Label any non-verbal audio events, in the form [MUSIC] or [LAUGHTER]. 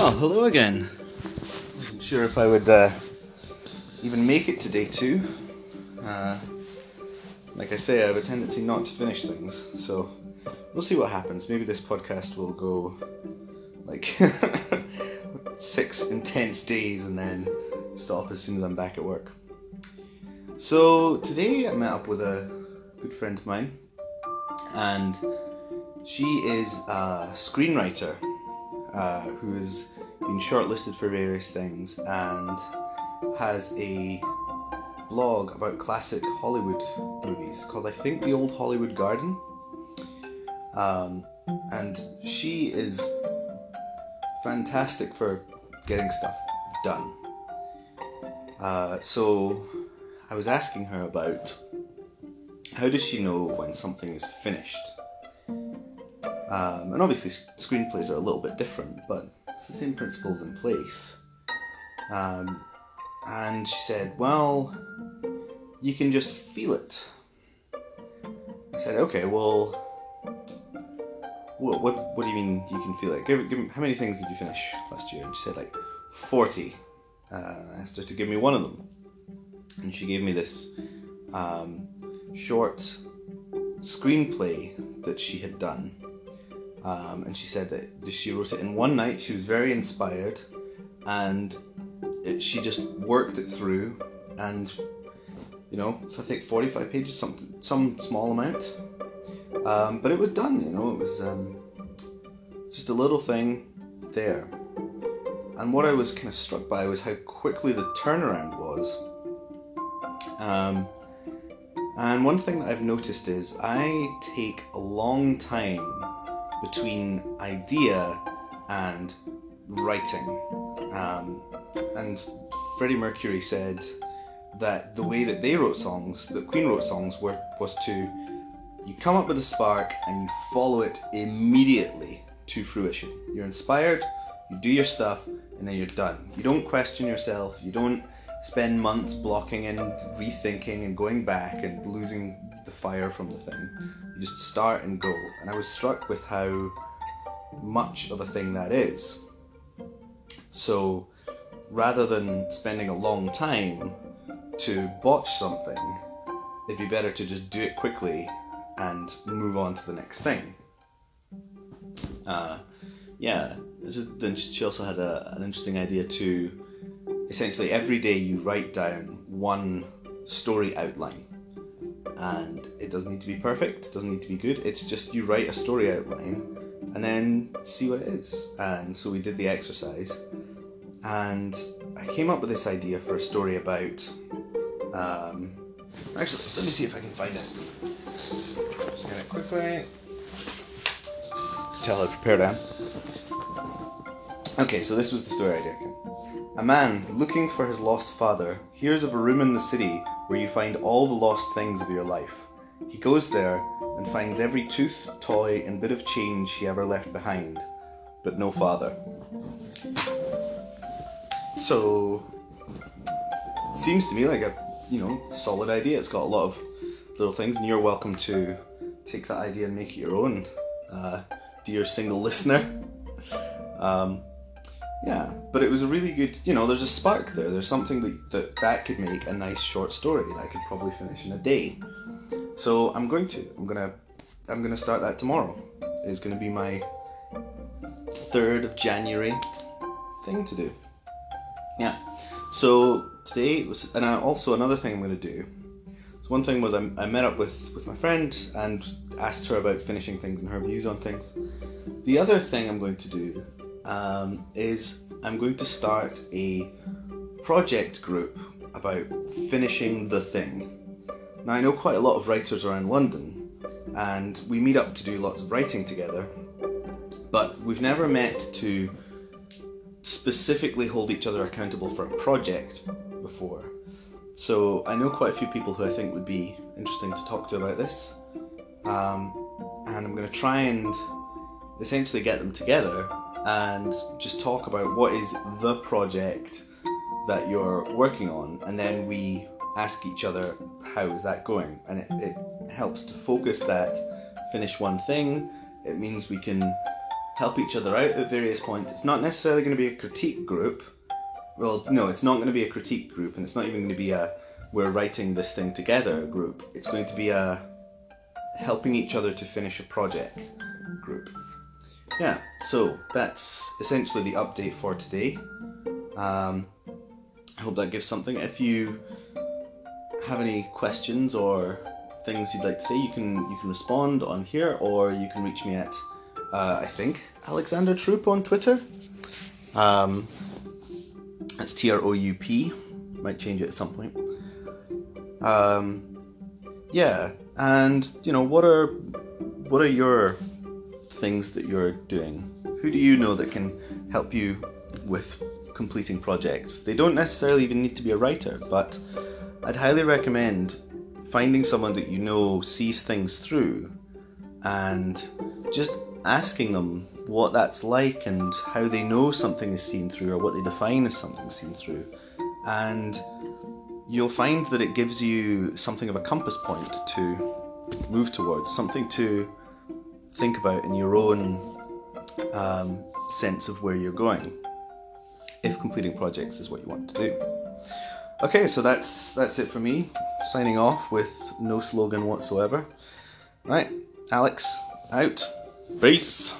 Well, hello again. Wasn't sure if I would uh, even make it today too. Uh, like I say, I have a tendency not to finish things, so we'll see what happens. Maybe this podcast will go like [LAUGHS] six intense days and then stop as soon as I'm back at work. So today I met up with a good friend of mine, and she is a screenwriter uh, who's been shortlisted for various things and has a blog about classic Hollywood movies called I think The Old Hollywood Garden. Um, and she is fantastic for getting stuff done. Uh, so I was asking her about how does she know when something is finished? Um, and obviously, screenplays are a little bit different, but it's the same principles in place. Um, and she said, Well, you can just feel it. I said, Okay, well, what, what, what do you mean you can feel it? Give, give how many things did you finish last year? And she said, like, 40. Uh, I asked her to give me one of them. And she gave me this um, short screenplay that she had done um, and she said that she wrote it in one night. She was very inspired, and it, she just worked it through. And you know, I think forty-five pages, something, some small amount. Um, but it was done. You know, it was um, just a little thing there. And what I was kind of struck by was how quickly the turnaround was. Um, and one thing that I've noticed is I take a long time between idea and writing. Um, and Freddie Mercury said that the way that they wrote songs, that Queen wrote songs, were was to you come up with a spark and you follow it immediately to fruition. You're inspired, you do your stuff, and then you're done. You don't question yourself. You don't spend months blocking and rethinking and going back and losing the fire from the thing. You just start and go. And I was struck with how much of a thing that is. So rather than spending a long time to botch something, it'd be better to just do it quickly and move on to the next thing. Uh, yeah, then she also had a, an interesting idea to essentially every day you write down one story outline and it doesn't need to be perfect it doesn't need to be good it's just you write a story outline and then see what it is. And so we did the exercise. And i came up with this idea for a story about um, actually let me see if i can find it. Just get it quickly. Tell how prepared i am okay so this was the story idea a man looking for his lost father hears of a room in the city where you find all the lost things of your life. He goes there and finds every tooth, toy, and bit of change he ever left behind, but no father. So, seems to me like a you know solid idea. It's got a lot of little things, and you're welcome to take that idea and make it your own, uh, dear single listener. Um, yeah, but it was a really good, you know, there's a spark there. There's something that, that that could make a nice short story that I could probably finish in a day. So I'm going to. I'm gonna. I'm gonna start that tomorrow. It's gonna be my third of January thing to do. Yeah. So today was, and I, also another thing I'm gonna do. So one thing was I, I met up with with my friend and asked her about finishing things and her views on things. The other thing I'm going to do um, is I'm going to start a project group about finishing the thing. Now, I know quite a lot of writers around London, and we meet up to do lots of writing together, but we've never met to specifically hold each other accountable for a project before. So I know quite a few people who I think would be interesting to talk to about this, um, and I'm going to try and essentially get them together and just talk about what is the project that you're working on, and then we ask each other how is that going, and it, it helps to focus that. Finish one thing. It means we can help each other out at various points. It's not necessarily going to be a critique group. Well, no, it's not going to be a critique group, and it's not even going to be a we're writing this thing together group. It's going to be a helping each other to finish a project group. Yeah, so that's essentially the update for today. Um, I hope that gives something. If you have any questions or things you'd like to say, you can you can respond on here, or you can reach me at uh, I think Alexander Troup on Twitter. Um, that's T R O U P. Might change it at some point. Um, yeah, and you know what are what are your things that you're doing? Who do you know that can help you with completing projects? They don't necessarily even need to be a writer, but I'd highly recommend finding someone that you know sees things through and just asking them what that's like and how they know something is seen through or what they define as something seen through. And you'll find that it gives you something of a compass point to move towards, something to think about in your own um, sense of where you're going if completing projects is what you want to do. Okay, so that's that's it for me. Signing off with no slogan whatsoever. Right, Alex, out. Peace.